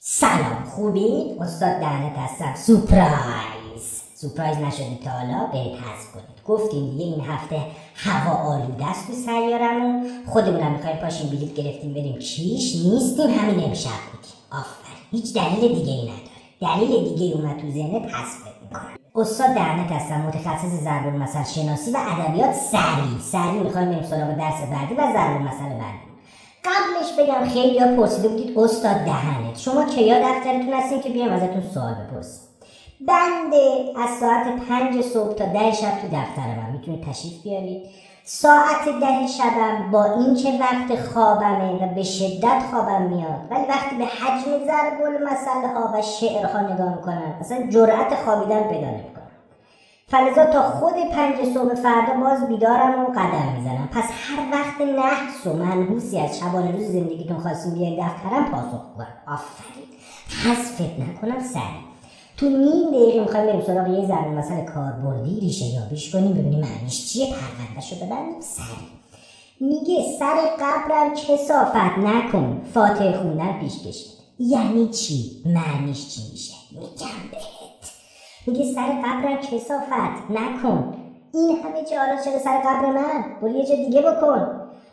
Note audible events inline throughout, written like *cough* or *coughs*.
سلام خوبی؟ استاد دهنت هستم. سپرایز. سپرایز نشدی تا حالا؟ برید حذف کنید. گفتیم دیگه این هفته هوا آلوده است تو سیارمون. خودمونم می‌خوایم پاشیم بلیط گرفتیم بریم چیش. نیستیم همین امشب بودیم آفرین. هیچ دلیل دیگه ای نداره. دلیل دیگه ای اومد تو ذهنت می‌کنم استاد دهنت هستم متخصص ضرب المثل شناسی و ادبیات سریع سریع می‌خوایم بریم سراغ درس بعدی و ضرب المثل بعدی. قبلش بگم خیلی ها پرسیده بودید استاد دهنت. شما کیا دفترتون هستین که بیام ازتون سوال بپرسیم بنده از ساعت پنج صبح تا ده شب تو دفترم می‌تونید تشریف بیارید. ساعت ده شبم با اینکه وقت خوابمه و به شدت خوابم میاد. ولی وقتی به حجم ضرب المثل ها و شعرها نگاه می‌کنم اصلا جرأت خوابیدن پیدا نمی‌کنم. فلزا تا خود پنج صبح فردا باز بیدارم و قدم می‌زنم. پس هر وقت نحس و منحوسی از شبانه روز زندگیتون خواستیم بیاین دفترم پاسخ کنم آفرین. حذفت نکنم سریع. تو نیم دقیقه می‌خوایم بریم سراغ یه ضرب مثل کاربردی ریشه یابیش کنیم ببینیم معنیش چیه. شو ببندیم سریع میگه سر قبرم کسافت نکن. فاتحه خوندن پیش کشید یعنی چی؟ معنیش چی میشه؟ میگم بهت. میگه سر قبرم کسافت نکن. این همه حالا چرا سر قبر من؟ برو یه جا دیگه بکن.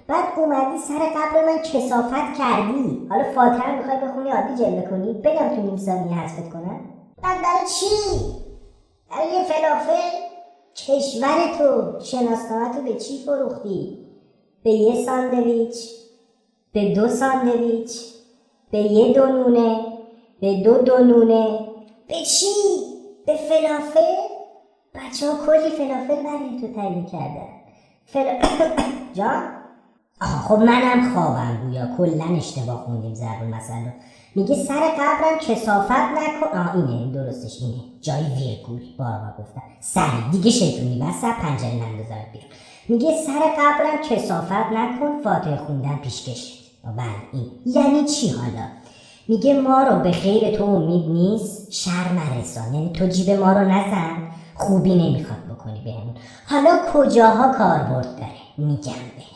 بعد اومدی سر قبر من کسافت کردی. حالا فاتحه می‌خوای بخونی عادی جلوه کنی؟ بگم تو نیم ثانیه حذفت کنم. بعد برای چی؟ برای یه فلافل کشور تو. شناسنامه به چی فروختی؟ به یه ساندویچ به دو ساندویچ به یه دونونه به دو دونونه به چی؟ به فلافل؟ بچه ها کلی فلافل برای تو تهیه کردن. فل... *coughs* جان؟ خب منم خوابم گویا. کلا اشتباه خوندیم ضرب المثل میگه سر قبرم کسافت نکن. آه اینه این درستش اینه. جای ویرگول بارها گفتم. سری دیگه شیطونی. بس پنجره نندازم بیرون میگه سر قبرم کسافت نکن. فاتحه خوندن پیشکش. بله این. یعنی چی حالا؟ میگه ما رو به خیر تو امید نیست. شر نرسان یعنی تو جیب ما رو نزن. خوبی نمی‌خواد بکنی بهمون. حالا کجاها کاربرد داره؟ میگم بهت.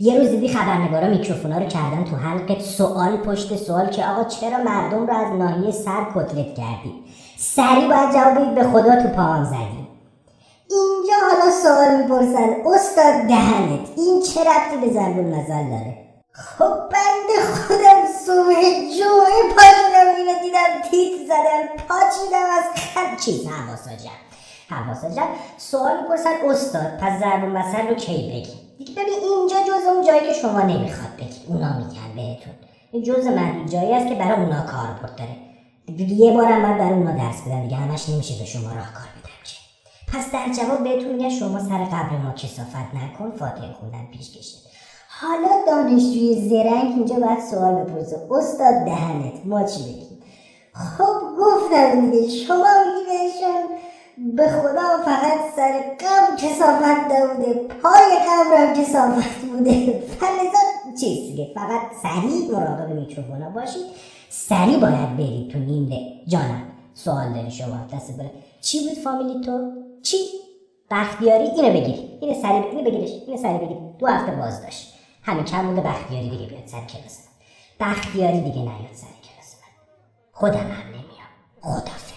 یه روز دیدی خبرنگارا میکروفونا رو کردن تو حلقت؟ سوال پشت سوال که آقا چرا مردم رو از ناحیه سر کتلت کردی؟ سری باید جواب به خدا تو پاهم زدی. اینجا حالا سوال می‌پرسن استاد دهنت این چه ربطی به ضرب المثل داره؟ خب بنده خودم صبح جمعه پاشیدم اینو دیدم تیت زدم پاچیدم از خط چیز حواسا جمع. حواسا جمع. سوال می‌پرسن استاد پس ضرب المثل رو کی بگی؟ دیگه ببین اینجا جز اون جایی که شما نمی‌خواد بگید اونا میگن بهتون. این جز محدود جایی است که برای اونا کاربرد داره. دیگه یه بارم من برای اونا درس بدم دیگه همش نمیشه به شما راهکار بدم که. پس در جواب بهتون میگن شما سر قبر ما کسافت نکن فاتحه خوندن پیش کشید. حالا دانشجوی زرنگ اینجا باید سوال بپرسه. استاد دهنت ما چی بگیم؟ خب گفتم دیگه شما میگی بهشون به خدا فقط سر قبر کسافت نبوده. پای قبرم کسافت بوده. فلزا دیگه. فقط سریع مراقب میکروفونا باشید. سریع باید برید تو نیم جانم سوال داری شما. دست بره چی بود فامیلی تو؟ چی؟ بختیاری؟ اینو بگیری اینو سریع اینو بگیرش. اینو سریع بگیر. دو هفته باز داشت. همین کم مونده بختیاری دیگه بیاد سر کلاس بختیاری دیگه نیاد سر کلاس من. خودم هم نمیام. خدافز